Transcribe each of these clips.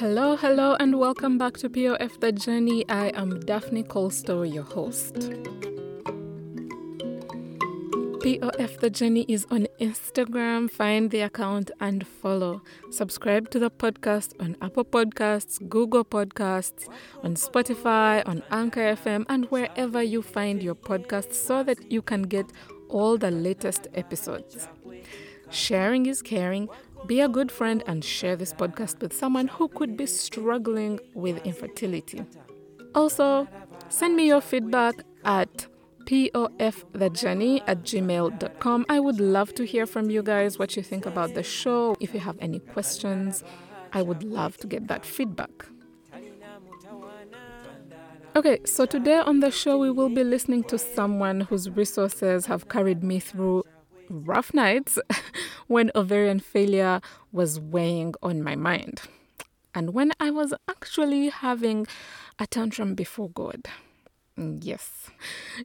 Hello, hello, and welcome back to POF The Journey. I am Daphne Colstow, your host. POF The Journey is on Instagram. Find the account and follow. Subscribe to the podcast on Apple Podcasts, Google Podcasts, on Spotify, on Anchor FM, and wherever you find your podcast so that you can get all the latest episodes. Sharing is caring. Be a good friend and share this podcast with someone who could be struggling with infertility. Also, send me your feedback at pofthejourney at gmail.com. I would love to hear from you guys what you think about the show. If you have any questions, I would love to get that feedback. Okay, so today on the show, we will be listening to someone whose resources have carried me through rough nights when ovarian failure was weighing on my mind and when I was actually having a tantrum before God. Yes,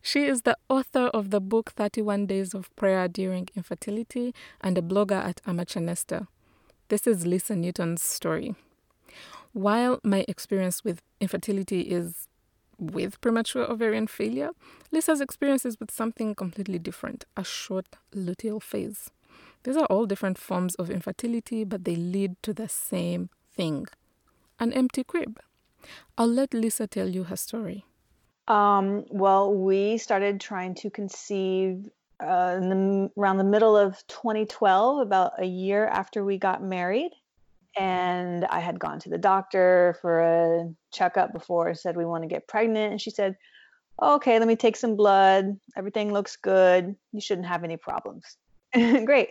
she is the author of the book 31 Days of Prayer During Infertility and a blogger at Amateur Nester. This is Lisa Newton's story. While my experience with infertility is with premature ovarian failure, Lisa's experience is with something completely different a short luteal phase. These are all different forms of infertility, but they lead to the same thing an empty crib. I'll let Lisa tell you her story. Um, well, we started trying to conceive uh, the, around the middle of 2012, about a year after we got married and I had gone to the doctor for a checkup before. Said we want to get pregnant, and she said, "Okay, let me take some blood. Everything looks good. You shouldn't have any problems." Great.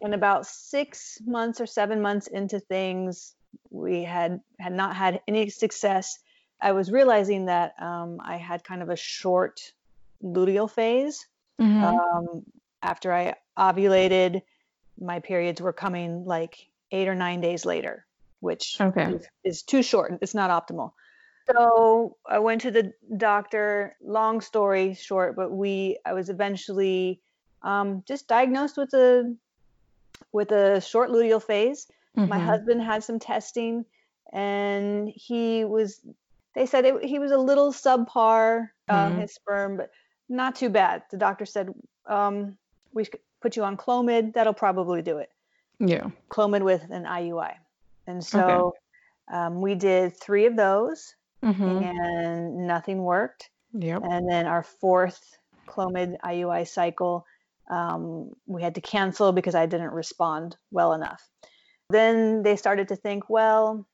And about six months or seven months into things, we had had not had any success. I was realizing that um, I had kind of a short luteal phase. Mm-hmm. Um, after I ovulated, my periods were coming like eight or nine days later, which okay. is, too short. It's not optimal. So I went to the doctor. Long story short, but we I was eventually um, just diagnosed with a with a short luteal phase. Mm-hmm. My husband had some testing, and he was. They said it, he was a little subpar uh, mm-hmm. his sperm, but not too bad. The doctor said um, we put you on Clomid. That'll probably do it. Yeah. Clomid with an IUI. And so okay. um, we did three of those mm-hmm. and nothing worked. Yep. And then our fourth Clomid IUI cycle, um, we had to cancel because I didn't respond well enough. Then they started to think, well,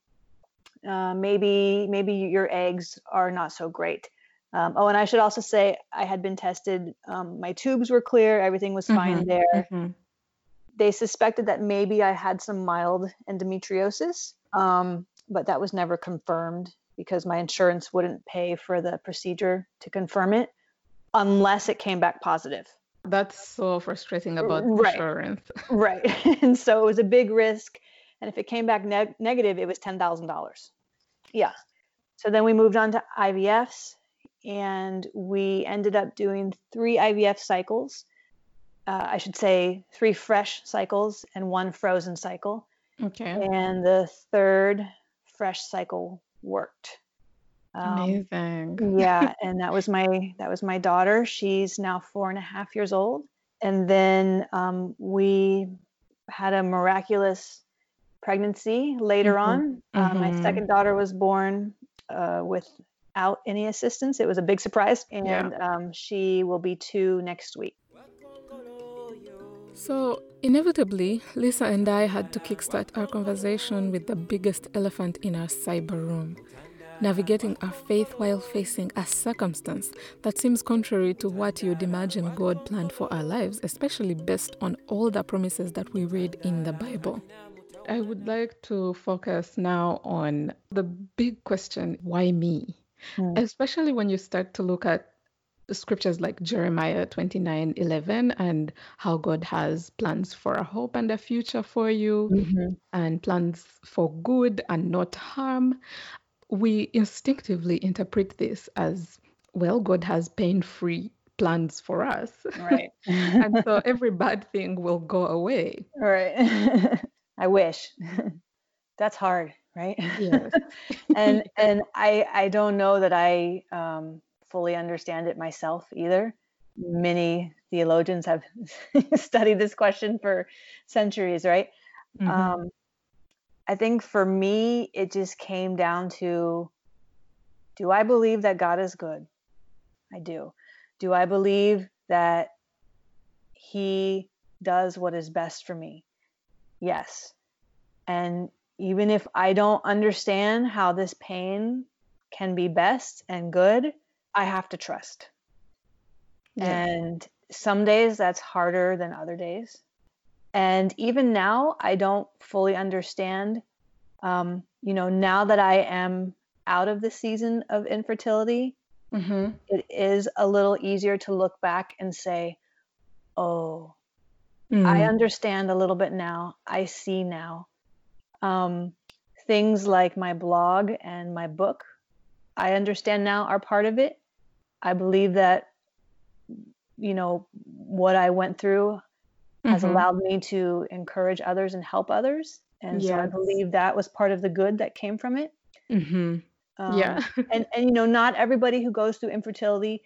uh, maybe maybe your eggs are not so great. Um, oh, and I should also say I had been tested. Um, my tubes were clear. Everything was fine mm-hmm. there. Mm-hmm they suspected that maybe I had some mild endometriosis, um, but that was never confirmed because my insurance wouldn't pay for the procedure to confirm it unless it came back positive. That's so frustrating about right. insurance. right. and so it was a big risk. And if it came back neg- negative, it was $10,000. Yeah. So then we moved on to IVFs and we ended up doing three IVF cycles uh, I should say, three fresh cycles and one frozen cycle. Okay. And the third fresh cycle worked. Um, Amazing. yeah, and that was my that was my daughter. She's now four and a half years old. And then um, we had a miraculous pregnancy later mm-hmm. on. Uh, mm-hmm. My second daughter was born uh, without any assistance. It was a big surprise, and yeah. um, she will be two next week. So, inevitably, Lisa and I had to kickstart our conversation with the biggest elephant in our cyber room navigating our faith while facing a circumstance that seems contrary to what you'd imagine God planned for our lives, especially based on all the promises that we read in the Bible. I would like to focus now on the big question why me? Hmm. Especially when you start to look at scriptures like Jeremiah 29 11 and how God has plans for a hope and a future for you mm-hmm. and plans for good and not harm, we instinctively interpret this as well, God has pain free plans for us. Right. and so every bad thing will go away. Right. I wish. That's hard, right? Yes. and and I I don't know that I um, fully understand it myself either. Many theologians have studied this question for centuries, right? Mhm. Um, I think for me, it just came down to do I believe that God is good? I do. Do I believe that He does what is best for me? Yes. And even if I don't understand how this pain can be best and good, I have to trust. Yeah. And some days that's harder than other days. And even now, I don't fully understand. Um, you know, now that I am out of the season of infertility, Mhm. it is a little easier to look back and say, oh, I Mm. understand a little bit now. I see now. Um, things like my blog and my book, I understand now are part of it. I believe that, you know, what I went through has Mhm. allowed me to encourage others and help others. And so I believe that was part of the good that came from it. Mm-hmm. Um, Yeah. and and you know, not everybody who goes through infertility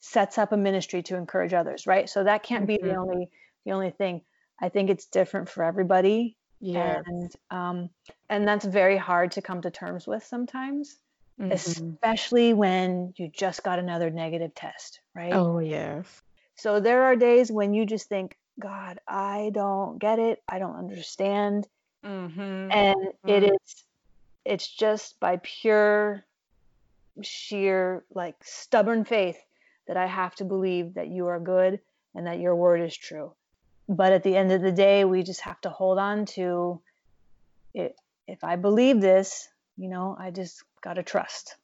sets up a ministry to encourage others, right? So that can't be the Mhm. only the only thing. I think it's different for everybody, Yeah. and um, and that's very hard to come to terms with sometimes, Mhm. especially when you just got another negative test, right? Oh, yes. So there are days when you just think, God, I don't get it. I don't understand. Mm-hmm. And it Mm. is it's just by pure sheer like stubborn faith that I have to believe that you are good and that your word is true. But at the end of the day, we just have to hold on to it. If I believe this, you know, I just got to trust,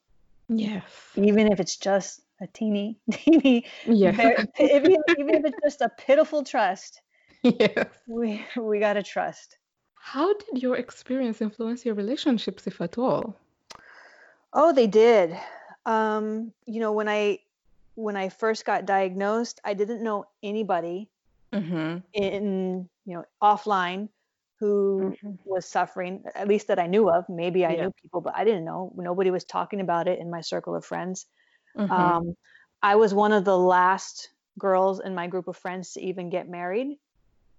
Yeah. even if it's just a teeny, teeny, Yeah. very, even, even if it's just a pitiful trust, Yes. we we got to trust. How did your experience influence your relationships, if at all? Oh, they did. Um, you know, when I when I first got diagnosed, I didn't know anybody mm-hmm. in, you know, offline who Mhm. was suffering, at least that I knew of. Maybe I Yeah. knew people, but I didn't know. Nobody was talking about it in my circle of friends. Mhm. Um, I was one of the last girls in my group of friends to even get married.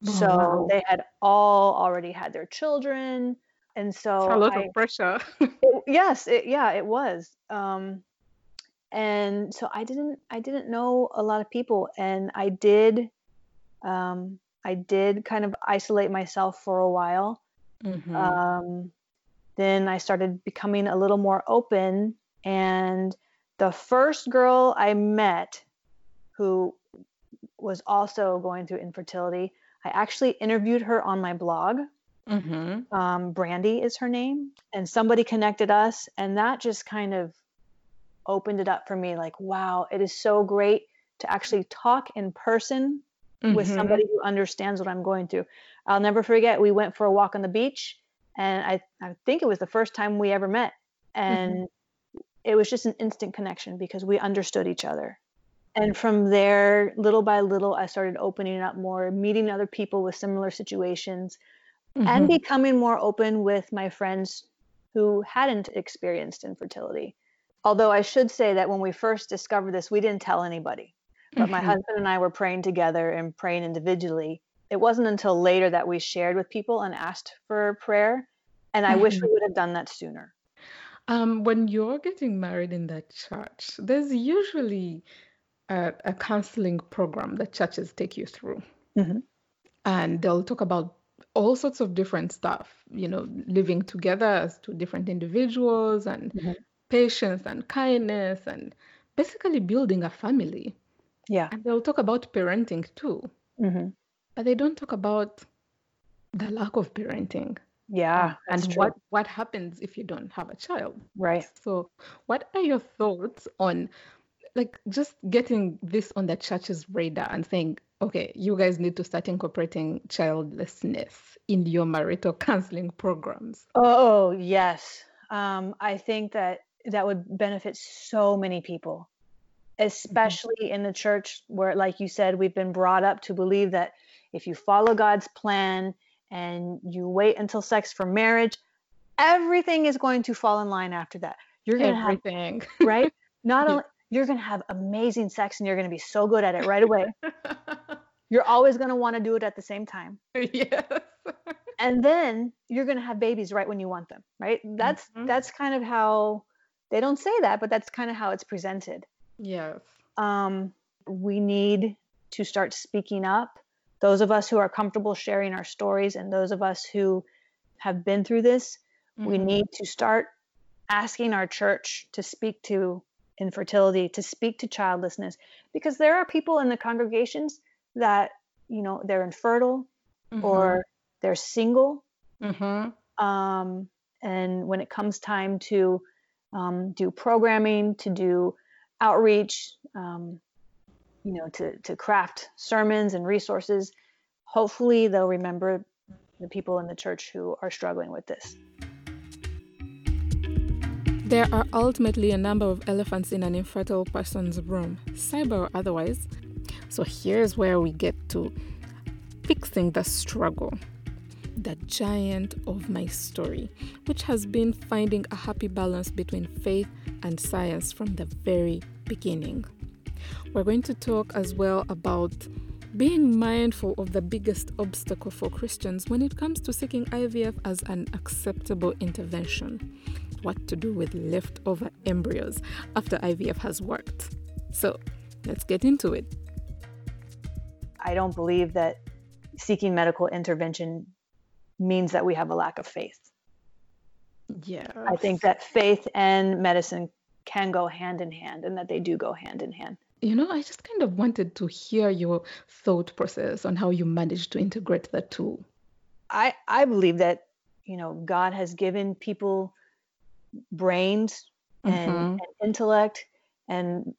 Oh, So they had all already had their children. And It's a so lot I of pressure. It, yes, it, yeah, it was. Um, and so I didn't, I didn't know a lot of people, and I did, um, I did kind of isolate myself for a while. Mhm. Um, then I started becoming a little more open, and the first girl I met who was also going through infertility, I actually interviewed her on my blog Mhm. um, Brandy is her name, and somebody connected us, and that just kind of opened it up for me. Like, wow, it is so great to actually talk in person with Mhm. somebody who understands what I'm going through. I'll never forget. We went for a walk on the beach, and I I think it was the first time we ever met, and it was just an instant connection because we understood each other. And from there, little by little, I started opening up more, meeting other people with similar situations, and Mhm. becoming more open with my friends who hadn't experienced infertility. Although I should say that when we first discovered this, we didn't tell anybody. But my Mhm. husband and I were praying together and praying individually. It wasn't until later that we shared with people and asked for prayer. And I wish we would have done that sooner. Um, when you're getting married in that church, there's usually a, a counseling program that churches take you through. Mhm. and they'll talk about all sorts of different stuff, you know, living together as two different individuals and Mhm. patience and kindness and basically building a family. Yeah. And they'll talk about parenting too, hmm but they don't talk about the lack of parenting Yeah, uh, and true. what what happens if you don't have a child. Right. So, what are your thoughts on like just getting this on the church's radar and saying, okay, you guys need to start incorporating childlessness in your marital counseling programs? Oh, yes. Um, I think that that would benefit so many people. Especially in the church where, like you said, we've been brought up to believe that if you follow God's plan and you wait until sex for marriage, everything is going to fall in line after that. You're going to have everything, right? Not only you're going to have amazing sex and you're going to be so good at it right away. you're always going to want to do it at the same time. Yes. and then you're going to have babies right when you want them, right? That's mm-hmm. that's kind of how they don't say that, but that's kind of how it's presented. Yes. Um, we need to start speaking up. Those of us who are comfortable sharing our stories and those of us who have been through this, mm-hmm. we need to start asking our church to speak to infertility, to speak to childlessness, because there are people in the congregations that, you know, they're infertile mm-hmm. or they're single. Mm-hmm. Um, and when it comes time to um, do programming, to do outreach, um, you know, to, to craft sermons and resources. Hopefully, they'll remember the people in the church who are struggling with this. There are ultimately a number of elephants in an infertile person's room, cyber or otherwise. So here's where we get to fixing the struggle the giant of my story, which has been finding a happy balance between faith and science from the very beginning. We're going to talk as well about being mindful of the biggest obstacle for Christians when it comes to seeking IVF as an acceptable intervention. What to do with leftover embryos after IVF has worked. So let's get into it. I don't believe that seeking medical intervention means that we have a lack of faith. Yeah. I think that faith and medicine can go hand in hand and that they do go hand in hand. You know, I just kind of wanted to hear your thought process on how you managed to integrate the two. I, I believe that, you know, God has given people brains and, mm-hmm. and intellect, and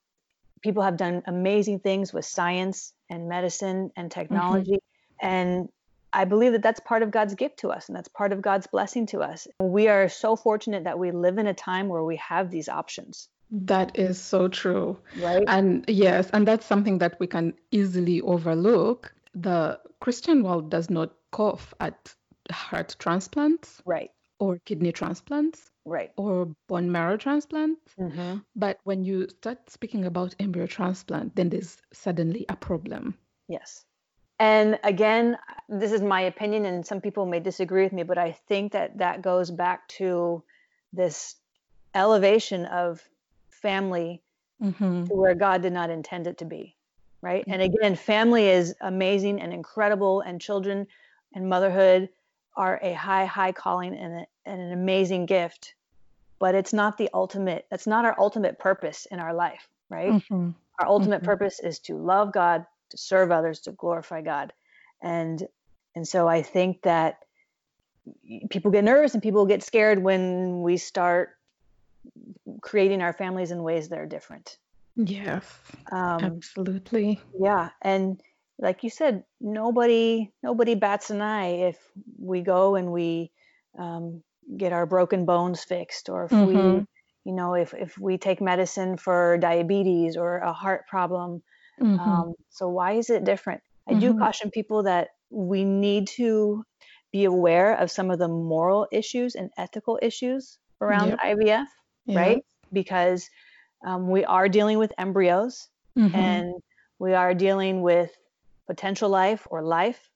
people have done amazing things with science and medicine and technology. Mm-hmm. And I believe that that's part of God's gift to us and that's part of God's blessing to us. We are so fortunate that we live in a time where we have these options. That is so true. Right. And yes, and that's something that we can easily overlook. The Christian world does not cough at heart transplants. Right. Or kidney transplants. Right. Or bone marrow transplants. Mm-hmm. But when you start speaking about embryo transplant, then there's suddenly a problem. Yes. And again, this is my opinion, and some people may disagree with me, but I think that that goes back to this elevation of family mm-hmm. to where God did not intend it to be. Right. Mm-hmm. And again, family is amazing and incredible, and children and motherhood are a high, high calling and, a, and an amazing gift. But it's not the ultimate, that's not our ultimate purpose in our life. Right. Mm-hmm. Our ultimate mm-hmm. purpose is to love God, to serve others, to glorify God. And and so I think that people get nervous and people get scared when we start creating our families in ways that are different. Yes. Um, absolutely. Yeah, and like you said, nobody nobody bats an eye if we go and we um, get our broken bones fixed, or if mm-hmm. we, you know, if if we take medicine for diabetes or a heart problem, Mm-hmm. Um, so why is it different? I mm-hmm. do caution people that we need to be aware of some of the moral issues and ethical issues around yep. IVF, yep. right? Because um, we are dealing with embryos mm-hmm. and we are dealing with potential life or life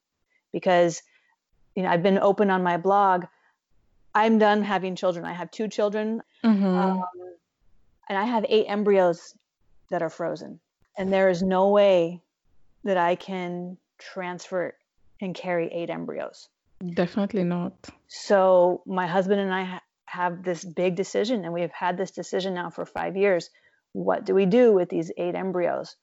because you know I've been open on my blog. I'm done having children. I have two children, mm-hmm. um, and I have eight embryos that are frozen and there is no way that I can transfer and carry eight embryos. Definitely not. So my husband and I ha- have this big decision, and we've had this decision now for five years. What do we do with these eight embryos?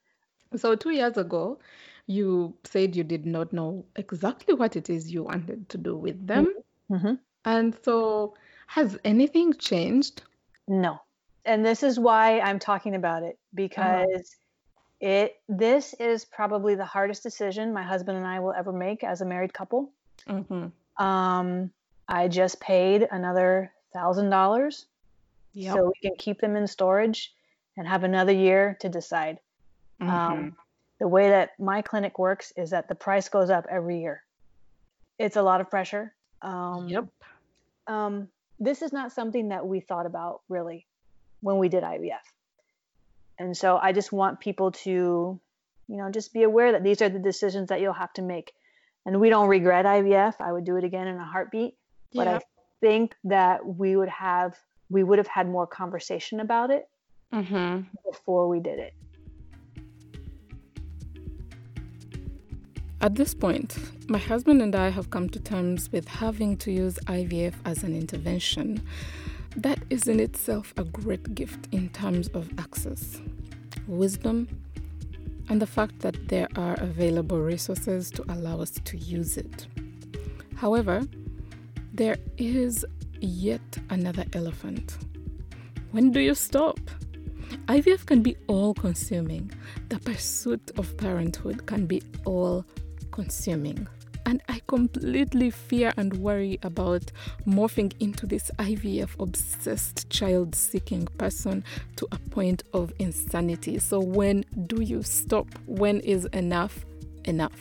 So two years ago, you said you did not know exactly what it is you wanted to do with them. Mm-hmm. mm-hmm. And so, has anything changed? No. And this is why I'm talking about it uh-huh. because it this is probably the hardest decision my husband and I will ever make as a married couple. Mm-hmm. Um, I just paid another thousand dollars so we can keep them in storage. and have another year to decide. Mm-hmm. Um, the way that my clinic works is that the price goes up every year. It's a lot of pressure. Um, yep. um, this is not something that we thought about really when we did IVF. And so I just want people to, you know, just be aware that these are the decisions that you'll have to make. And we don't regret IVF. I would do it again in a heartbeat. But I think that we would have we would have had more conversation about it Mm-hmm. before we did it. At this point, my husband and I have come to terms with having to use IVF as an intervention. That is in itself a great gift in terms of access, wisdom, and the fact that there are available resources to allow us to use it. However, there is yet another elephant. When do you stop? IVF can be all consuming. The pursuit of parenthood can be all consuming. And I completely fear and worry about morphing into this IVF obsessed child seeking person to a point of insanity. So, when do you stop? When is enough enough?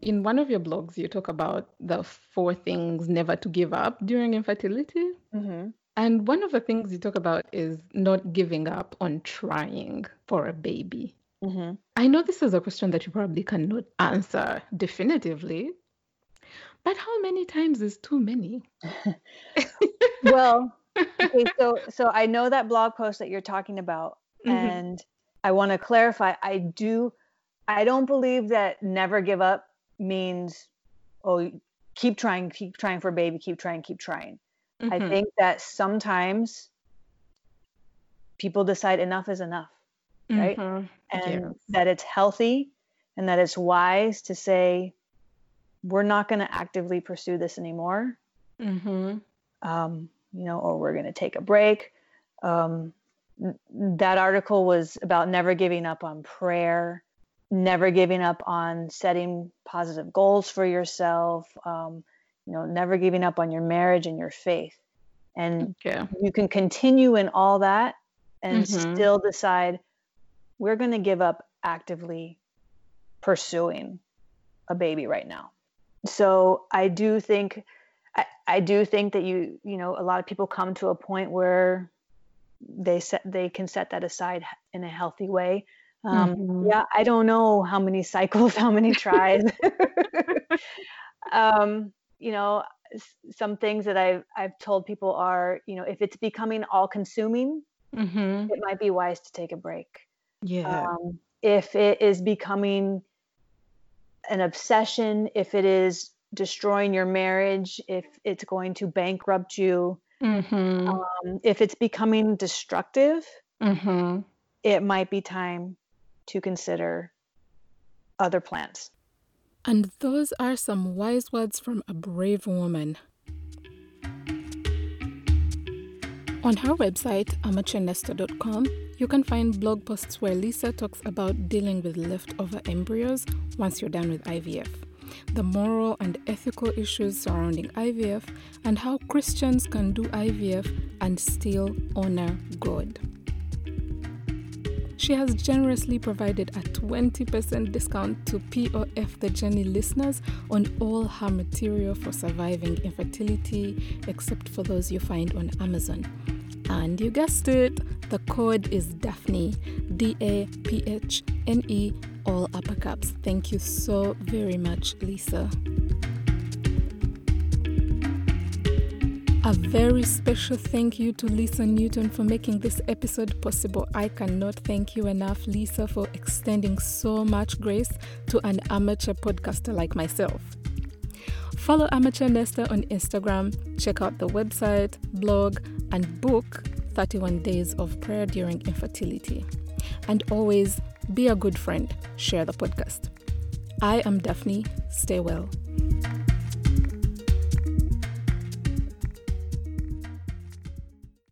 In one of your blogs, you talk about the four things never to give up during infertility. Mm-hmm. And one of the things you talk about is not giving up on trying for a baby. Mm-hmm. I know this is a question that you probably cannot answer definitively, but how many times is too many? Well, okay, so so I know that blog post that you're talking about, Mhm. and I want to clarify. I do, I don't believe that never give up means, oh, keep trying, keep trying for a baby, keep trying, keep trying. I Mhm. think that sometimes people decide enough is enough, right? Mhm. and Yes. that it's healthy and that it's wise to say, we're not going to actively pursue this anymore. Mhm. um, you know, or we're going to take a break. Um, that article was about never giving up on prayer, never giving up on setting positive goals for yourself, um, you know, never giving up on your marriage and your faith. And Okay. you can continue in all that and Mhm. still decide we're going to give up actively pursuing a baby right now. So I do think I, I do think that you you know a lot of people come to a point where they set they can set that aside in a healthy way. Um, Mhm. Yeah, I don't know how many cycles, how many tries. um, you know, some things that I've I've told people are you know if it's becoming all consuming, Mhm. it might be wise to take a break. Yeah. Um, if it is becoming an obsession, if it is destroying your marriage, if it's going to bankrupt you, Mhm. um, if it's becoming destructive, Mhm. it might be time to consider other plans. And those are some wise words from a brave woman. On her website, amateurnester.com, you can find blog posts where Lisa talks about dealing with leftover embryos once you're done with IVF, the moral and ethical issues surrounding IVF, and how Christians can do IVF and still honor God. She has generously provided a 20% discount to POF The Journey listeners on all her material for surviving infertility, except for those you find on Amazon. And you guessed it, the code is Daphne, D A P H N E, all upper. Thank you so very much, Lisa. A very special thank you to Lisa Newton for making this episode possible. I cannot thank you enough, Lisa, for extending so much grace to an amateur podcaster like myself. Follow Amateur Nester on Instagram, check out the website, blog, and book 31 Days of Prayer During Infertility. And always be a good friend, share the podcast. I am Daphne. Stay well.